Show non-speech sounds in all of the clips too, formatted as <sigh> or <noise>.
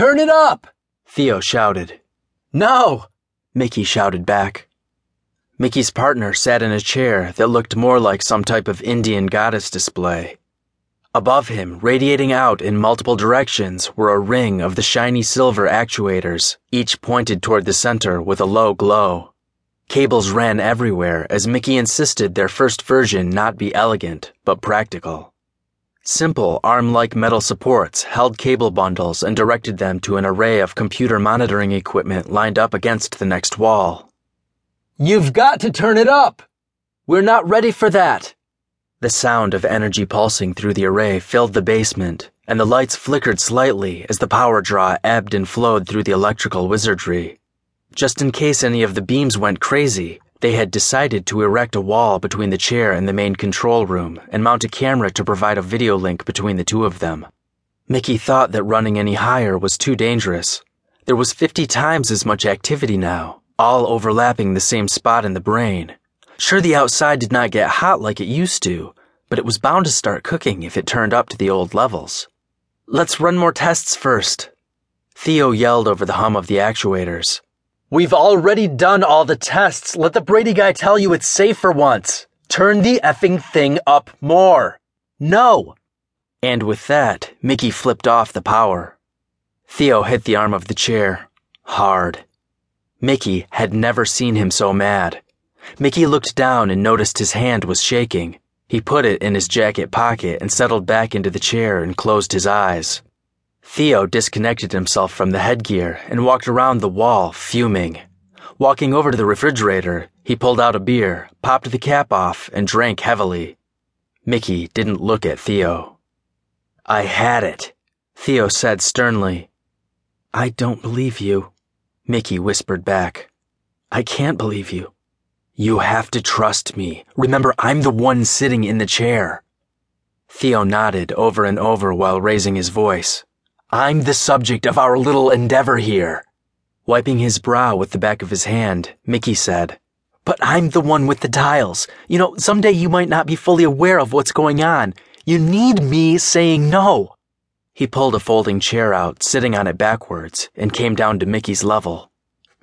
Turn it up! Theo shouted. No! Mickey shouted back. Mickey's partner sat in a chair that looked more like some type of Indian goddess display. Above him, radiating out in multiple directions, were a ring of the shiny silver actuators, each pointed toward the center with a low glow. Cables ran everywhere as Mickey insisted their first version not be elegant, but practical. Simple arm like metal supports held cable bundles and directed them to an array of computer monitoring equipment lined up against the next wall. You've got to turn it up! We're not ready for that! The sound of energy pulsing through the array filled the basement, and the lights flickered slightly as the power draw ebbed and flowed through the electrical wizardry. Just in case any of the beams went crazy, they had decided to erect a wall between the chair and the main control room and mount a camera to provide a video link between the two of them. Mickey thought that running any higher was too dangerous. There was 50 times as much activity now, all overlapping the same spot in the brain. Sure, the outside did not get hot like it used to, but it was bound to start cooking if it turned up to the old levels. Let's run more tests first. Theo yelled over the hum of the actuators. We've already done all the tests. Let the Brady guy tell you it's safe for once. Turn the effing thing up more. No. And with that, Mickey flipped off the power. Theo hit the arm of the chair. Hard. Mickey had never seen him so mad. Mickey looked down and noticed his hand was shaking. He put it in his jacket pocket and settled back into the chair and closed his eyes. Theo disconnected himself from the headgear and walked around the wall, fuming. Walking over to the refrigerator, he pulled out a beer, popped the cap off, and drank heavily. Mickey didn't look at Theo. I had it, Theo said sternly. I don't believe you, Mickey whispered back. I can't believe you. You have to trust me. Remember, I'm the one sitting in the chair. Theo nodded over and over while raising his voice. I'm the subject of our little endeavor here. Wiping his brow with the back of his hand, Mickey said, But I'm the one with the dials. You know, someday you might not be fully aware of what's going on. You need me saying no. He pulled a folding chair out, sitting on it backwards, and came down to Mickey's level.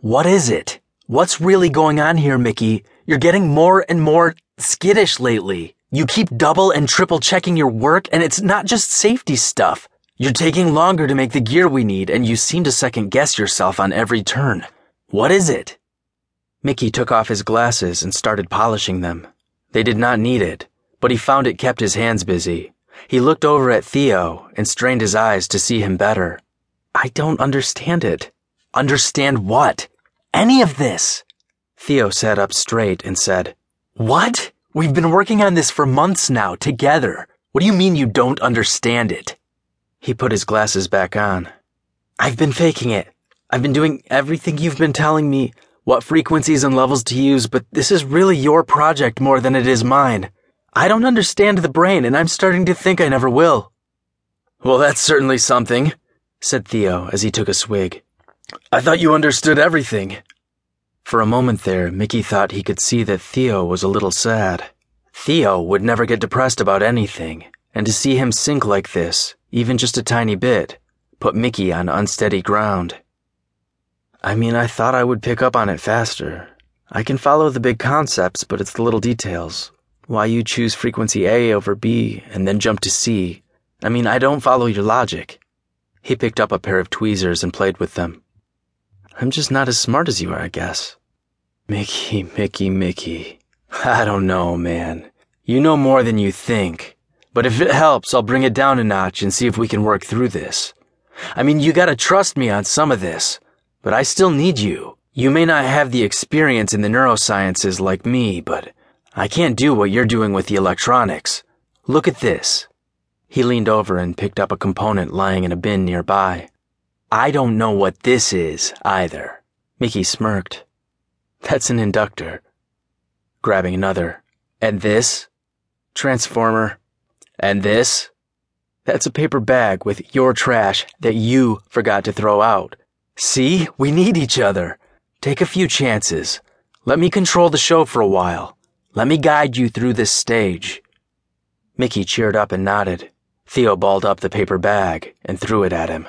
What is it? What's really going on here, Mickey? You're getting more and more skittish lately. You keep double and triple checking your work, and it's not just safety stuff. You're taking longer to make the gear we need, and you seem to second guess yourself on every turn. What is it? Mickey took off his glasses and started polishing them. They did not need it, but he found it kept his hands busy. He looked over at Theo and strained his eyes to see him better. I don't understand it. Understand what? Any of this? Theo sat up straight and said, What? We've been working on this for months now, together. What do you mean you don't understand it? He put his glasses back on. I've been faking it. I've been doing everything you've been telling me, what frequencies and levels to use, but this is really your project more than it is mine. I don't understand the brain, and I'm starting to think I never will. Well, that's certainly something, said Theo as he took a swig. I thought you understood everything. For a moment there, Mickey thought he could see that Theo was a little sad. Theo would never get depressed about anything, and to see him sink like this, even just a tiny bit, put Mickey on unsteady ground. I mean, I thought I would pick up on it faster. I can follow the big concepts, but it's the little details. Why you choose frequency A over B and then jump to C. I mean, I don't follow your logic. He picked up a pair of tweezers and played with them. I'm just not as smart as you are, I guess. Mickey, Mickey, Mickey. <laughs> I don't know, man. You know more than you think. But if it helps, I'll bring it down a notch and see if we can work through this. I mean, you gotta trust me on some of this, but I still need you. You may not have the experience in the neurosciences like me, but I can't do what you're doing with the electronics. Look at this. He leaned over and picked up a component lying in a bin nearby. I don't know what this is, either. Mickey smirked. That's an inductor. Grabbing another. And this? Transformer. And this? That's a paper bag with your trash that you forgot to throw out. See, we need each other. Take a few chances. Let me control the show for a while. Let me guide you through this stage. Mickey cheered up and nodded. Theo balled up the paper bag and threw it at him.